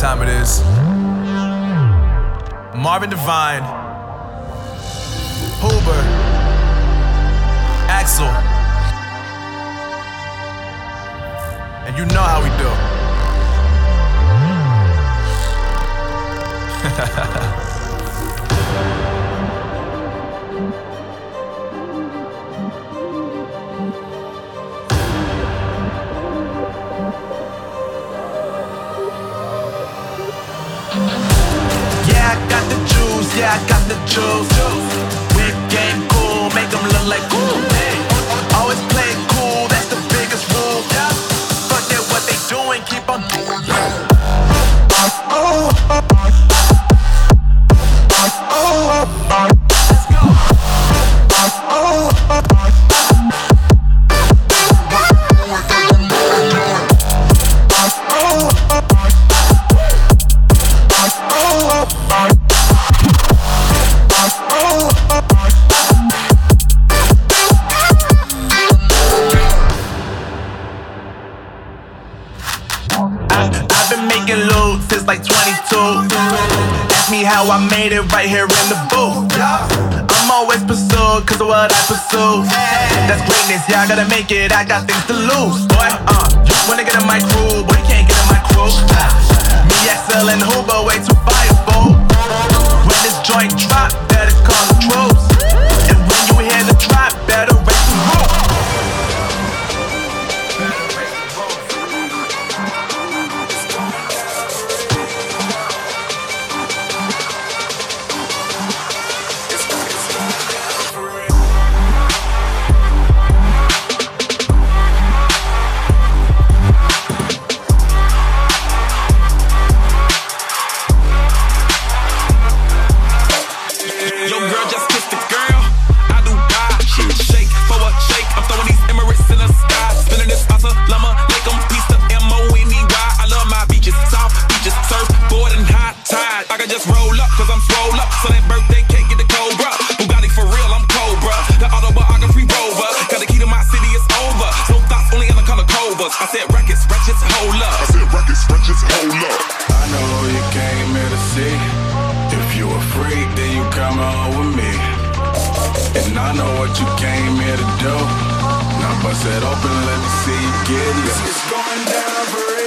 time it is. Marvin Devine, Huber, Axel, and you know how we do. yeah, I got the juice. Big game cool, make them look like cool. Always play cool, that's the biggest rule. Fuck that, what they doing, keep on doing. Oh, oh, oh, of what I pursue. That's greatness, yeah, I gotta make it, I got things to lose. Boy, uh, wanna get in my crew, boy, you can't get in my crew. Me, XL, and Huber, way too fireable.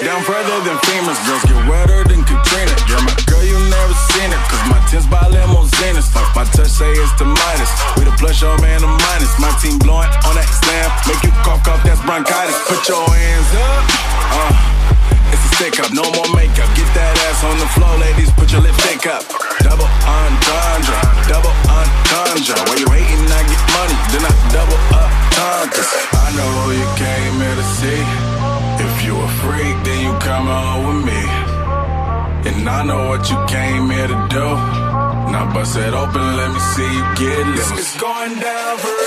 down further than famous, Girls get wetter than Katrina. You're my girl, you never seen it. Cause my tents by Lemos in. My touch say it's the With We the plush on man, the minus. My team blowing on that slam. Make you cough, cough, that's bronchitis. Put your hands up. Uh, it's a stick up, no more makeup. Get that ass on the floor, ladies. Put your lip lipstick up. Double entendre, double entendre. While you hating, I get money. Then I double up. Tonkas. I know you came here to see you a freak, then you come on with me. And I know what you came here to do. Now bust it open, let me see you get loose. It's going down for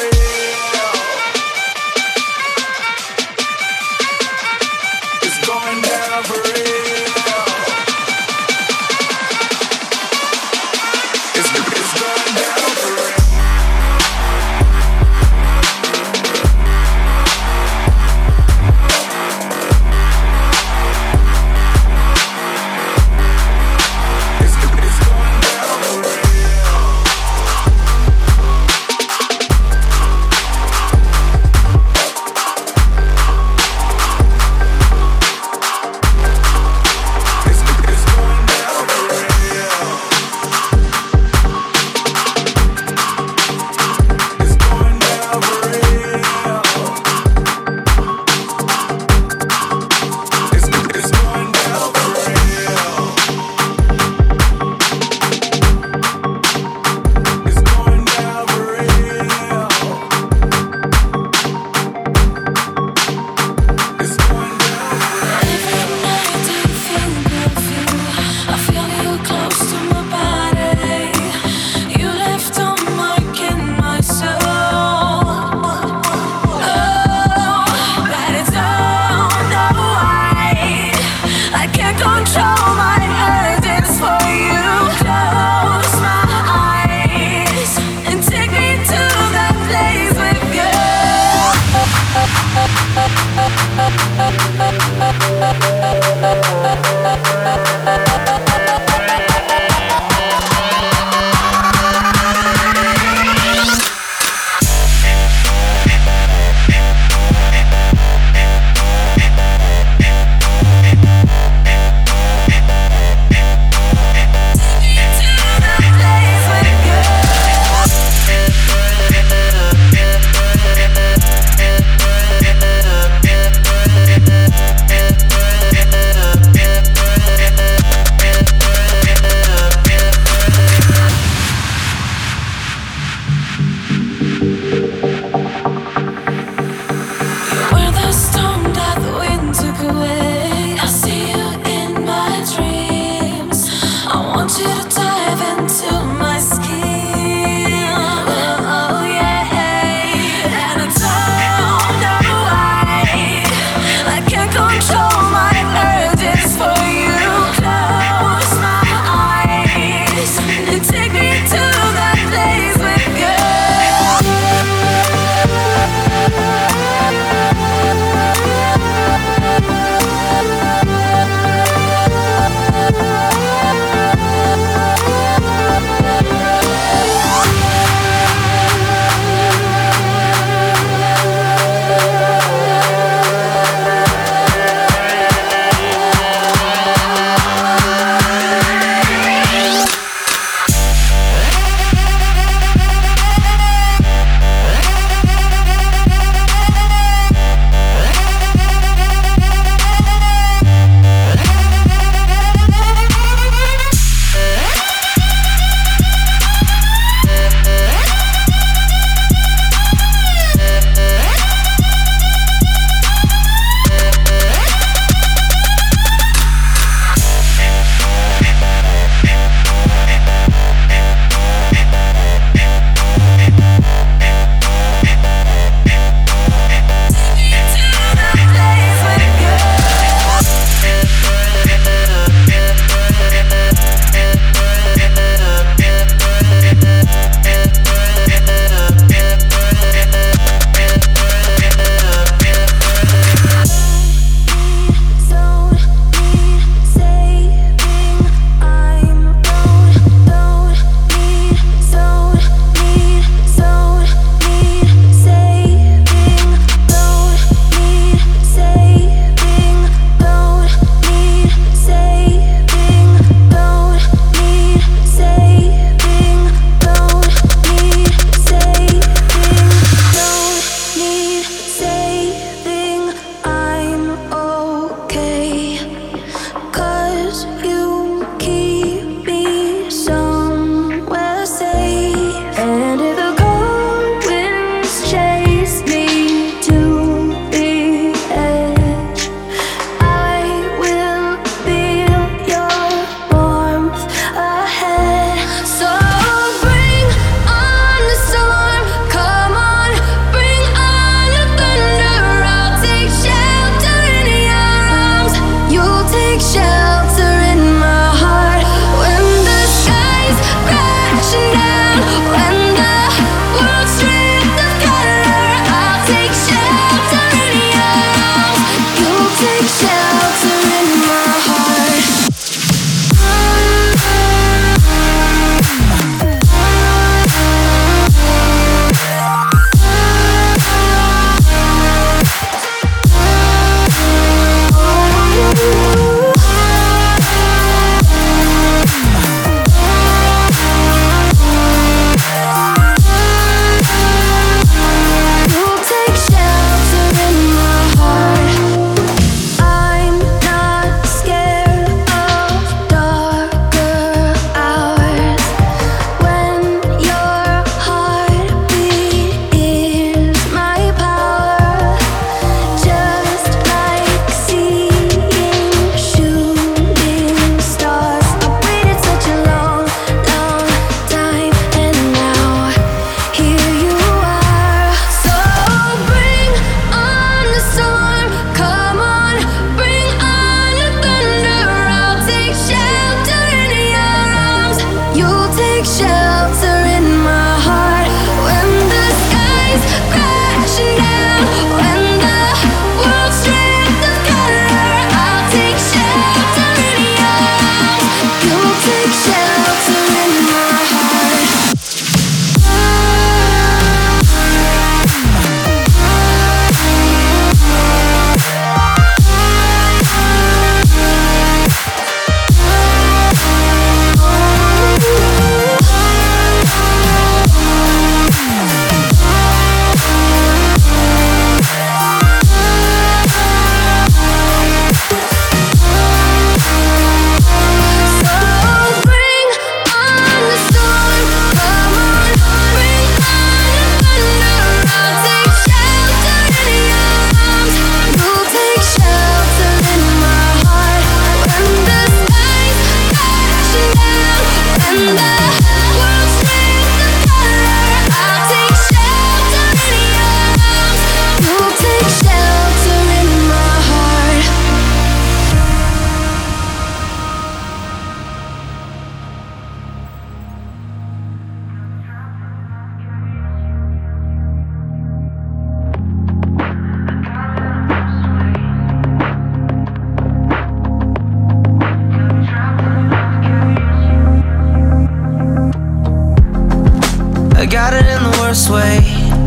got it in the worst way.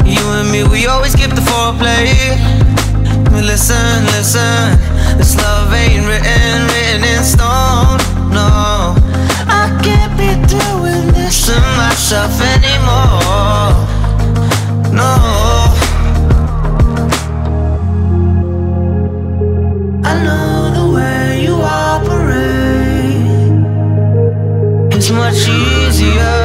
You and me, we always skip the foreplay. Listen, listen, this love ain't written, written in stone. No, I can't be doing this to myself anymore. No. I know the way you operate. It's much easier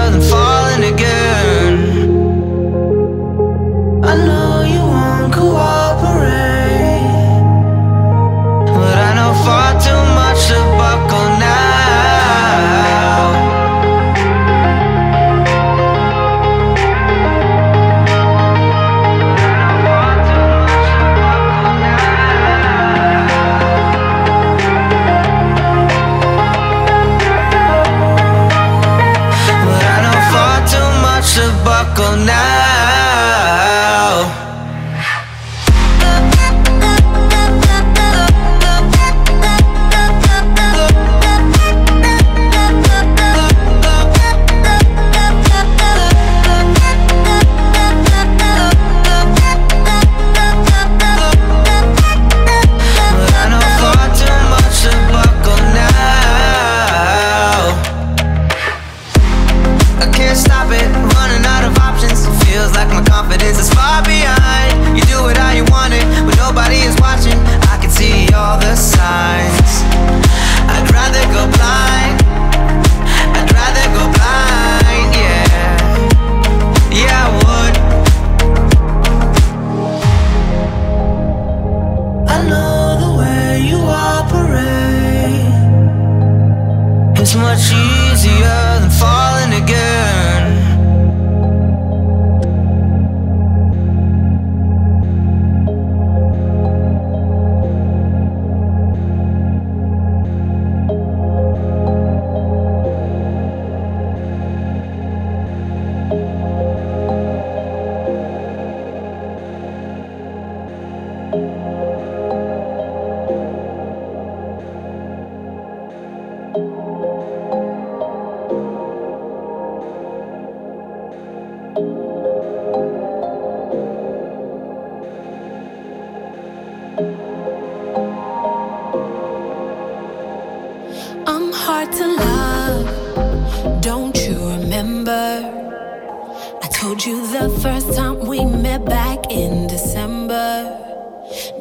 told you the first time we met back in December.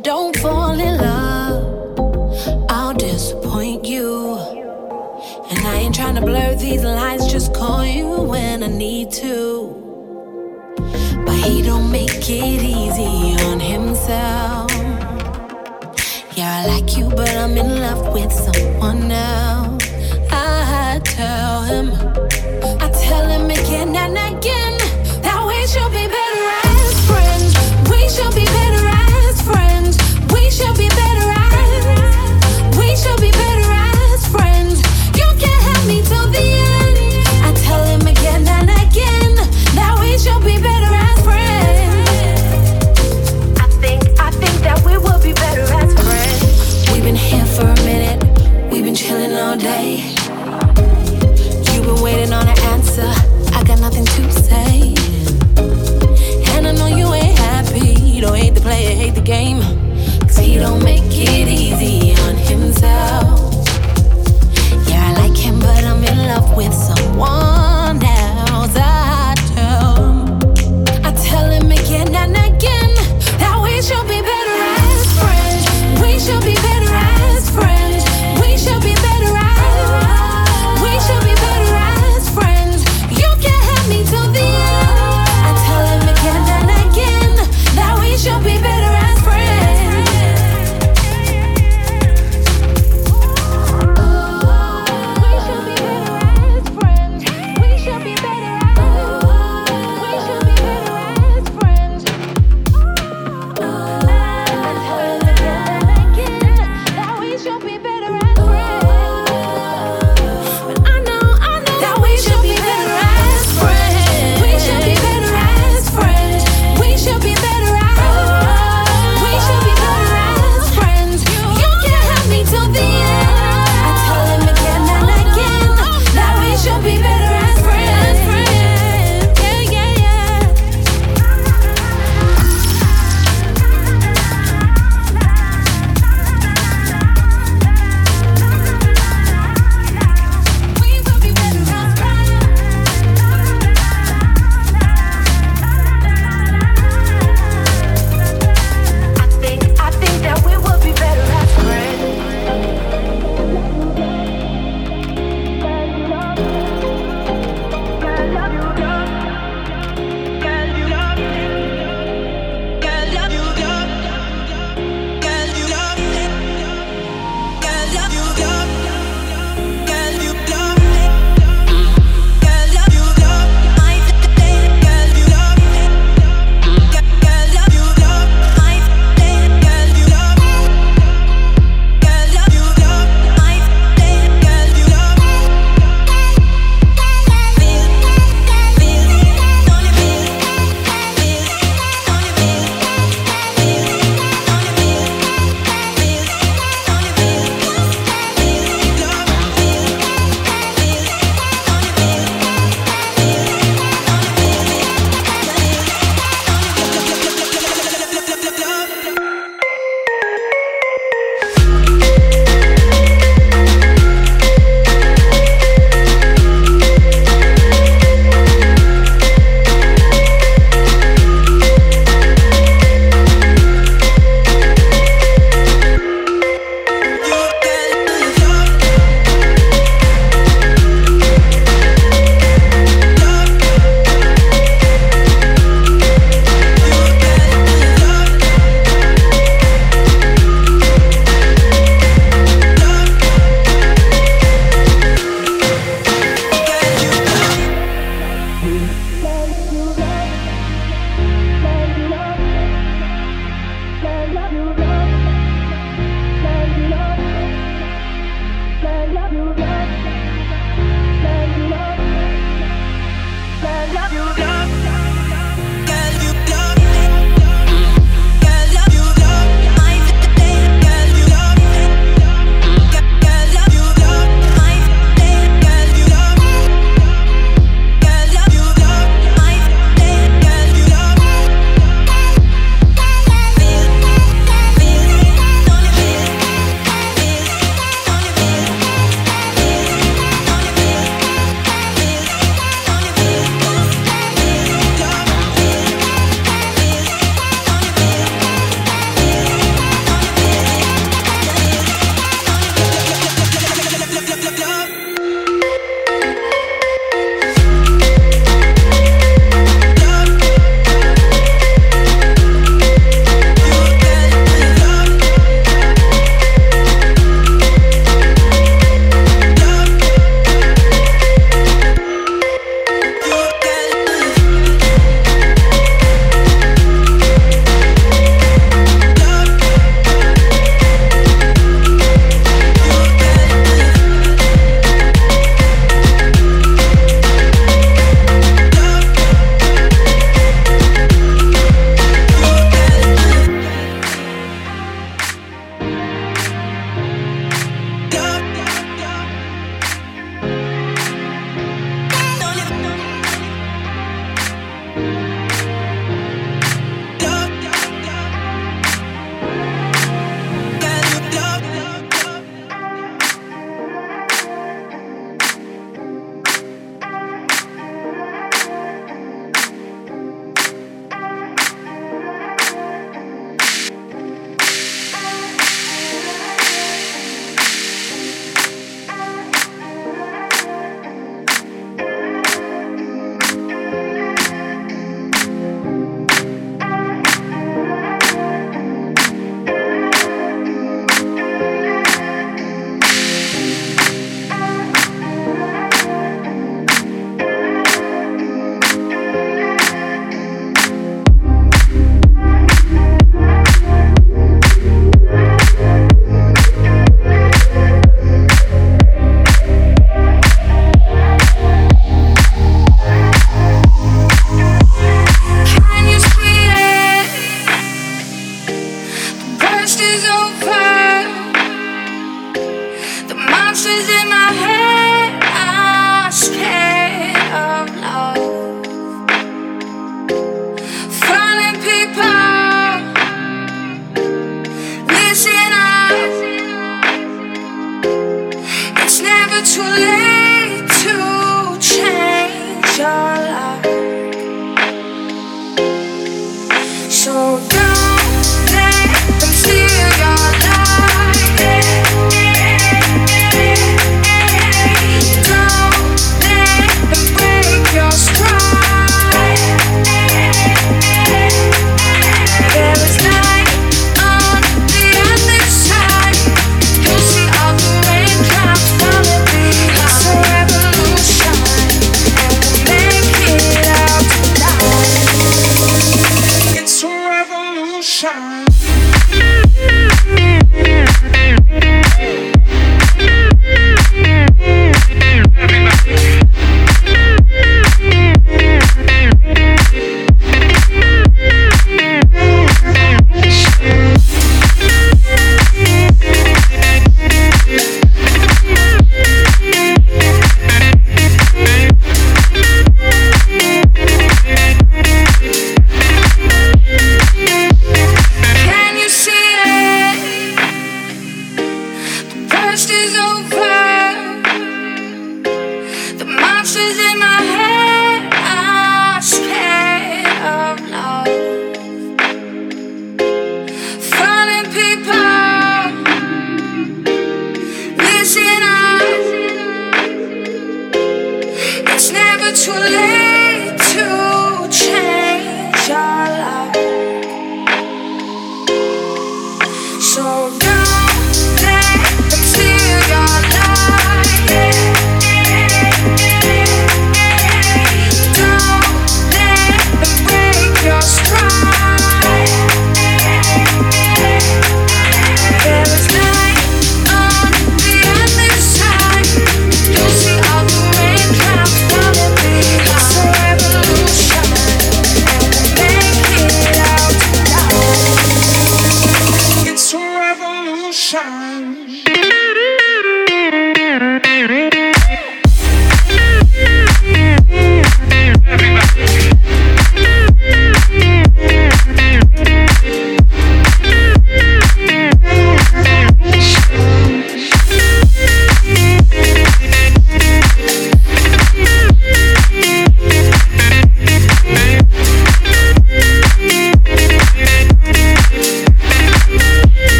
Don't fall in love, I'll disappoint you. And I ain't trying to blur these lines, just call you when I need to. But he don't make it easy on himself. Yeah, I like you, but I'm in love with someone else. I tell him, I tell him again and again. game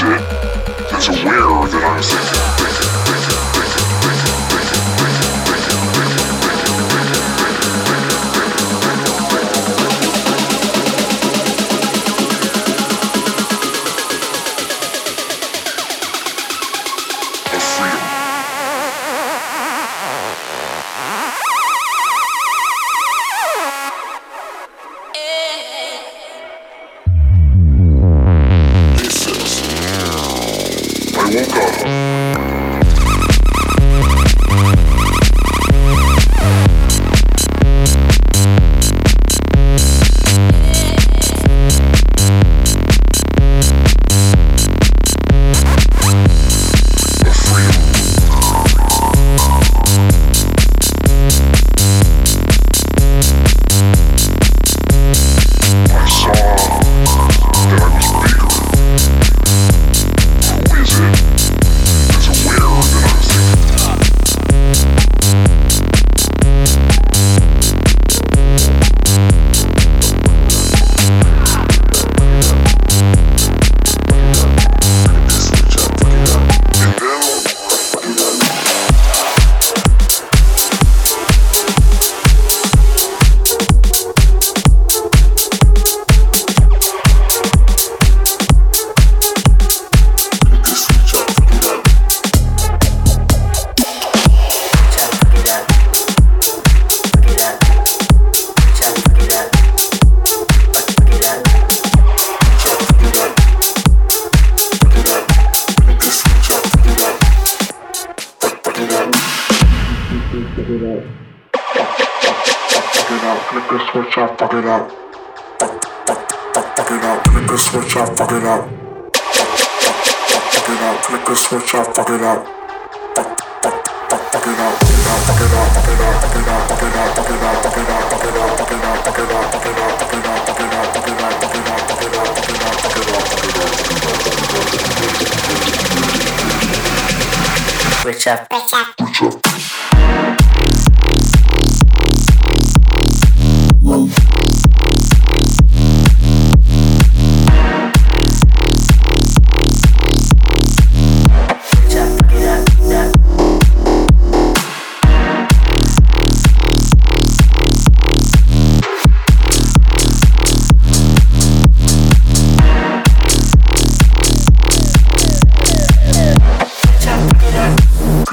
it, is aware that I'm thinking things.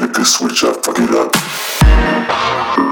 Flick the switch up, fuck it up.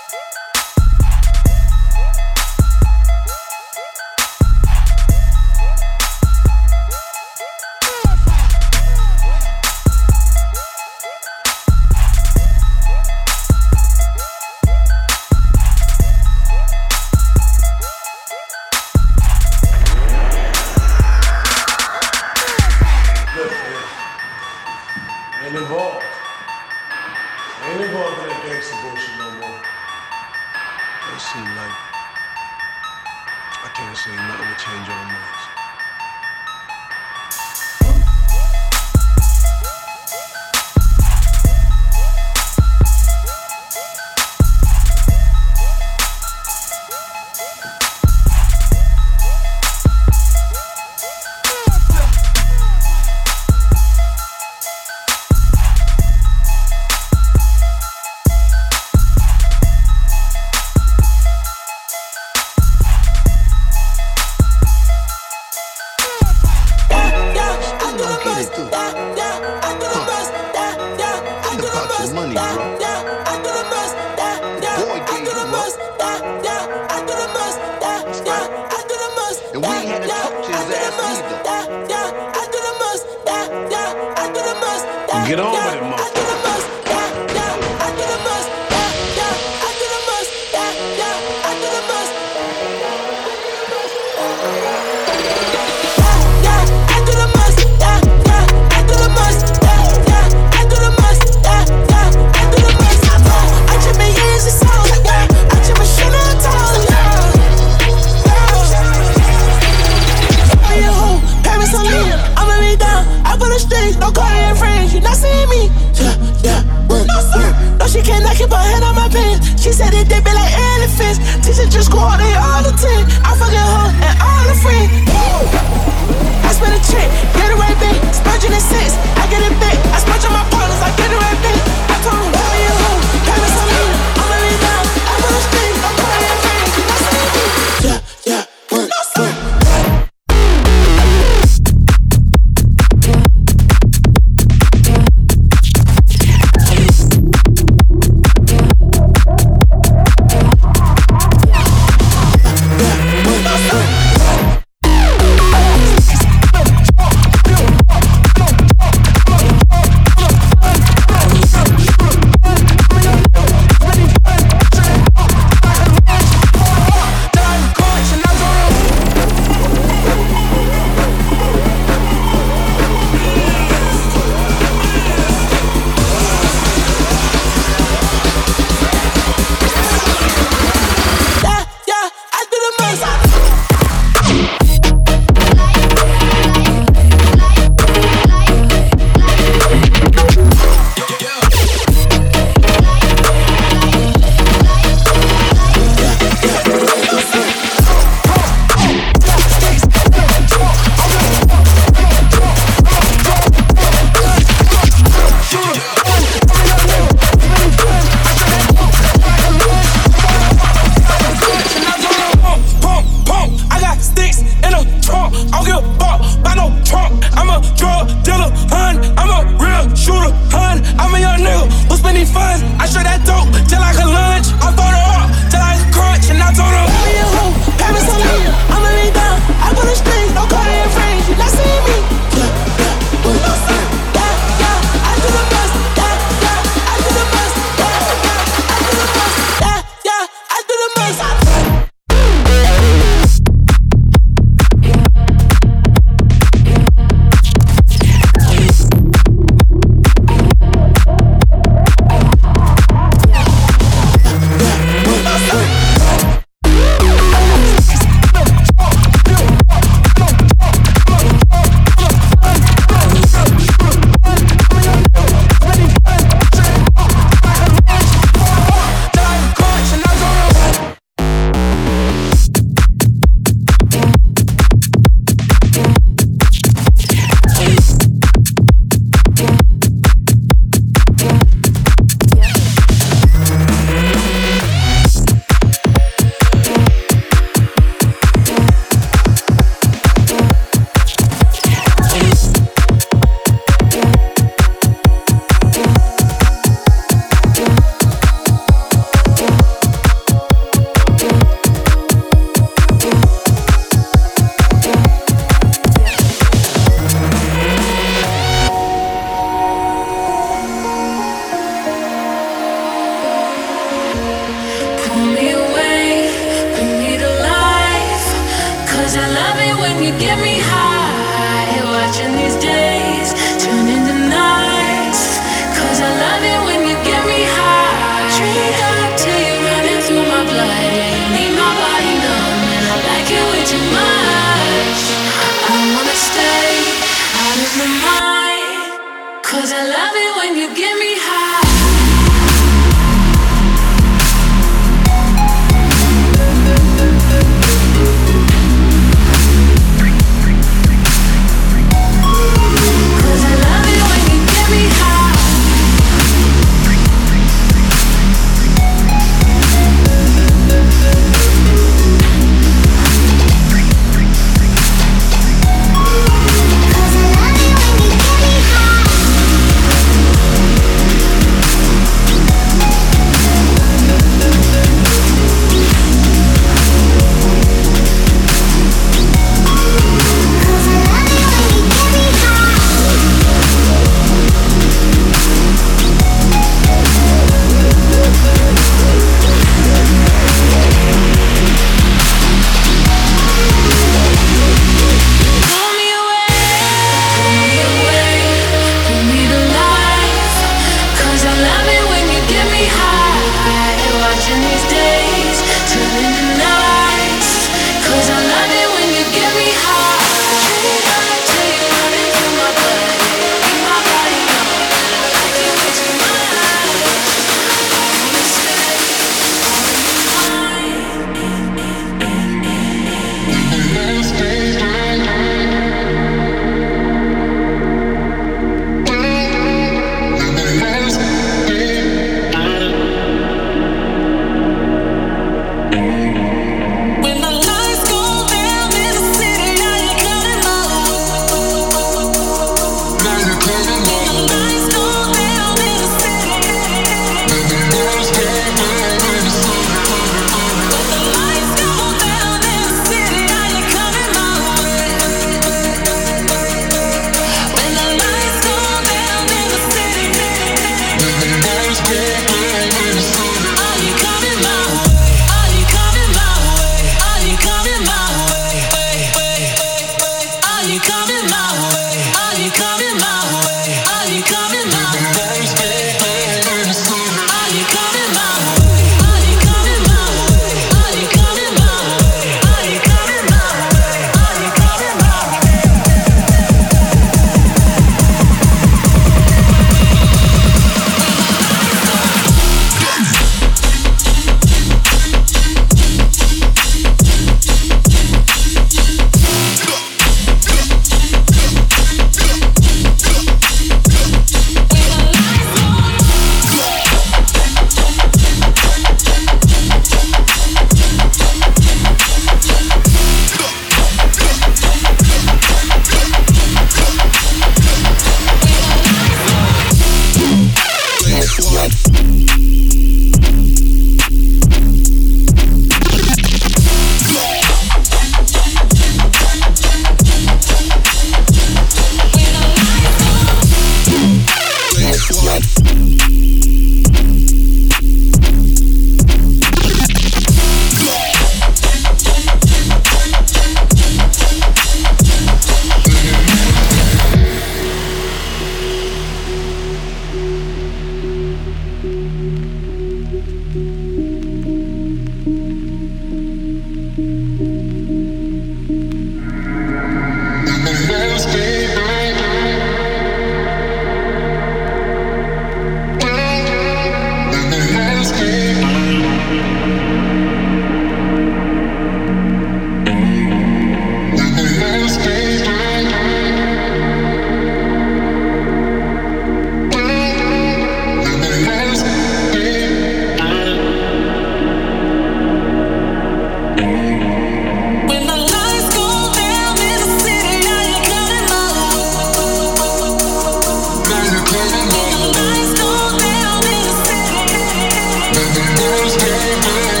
yeah.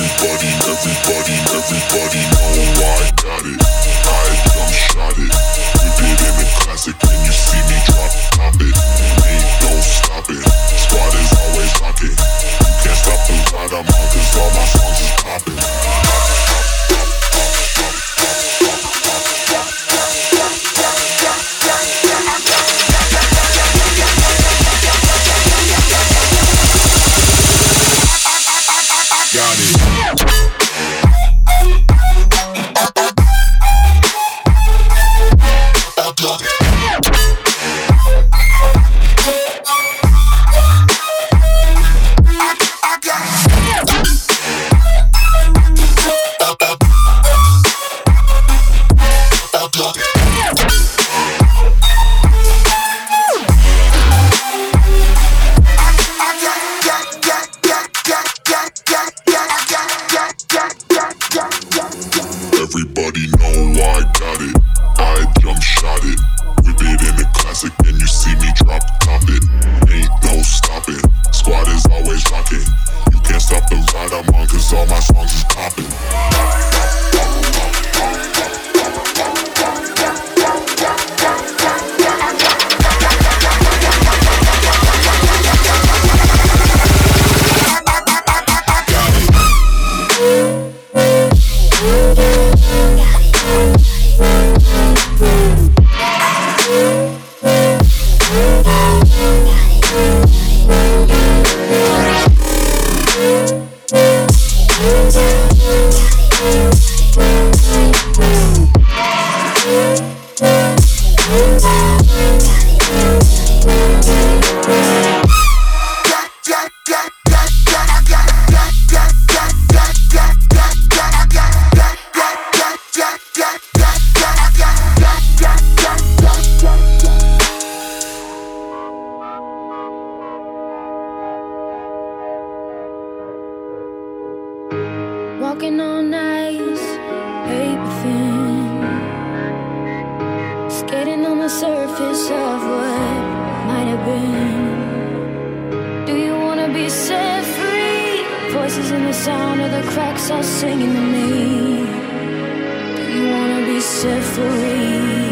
everybody, everybody. walking on ice, paper thin. Skating on the surface of what might have been. Do you wanna be set free? Voices in the sound of the cracks are singing to me. Do you wanna be set free?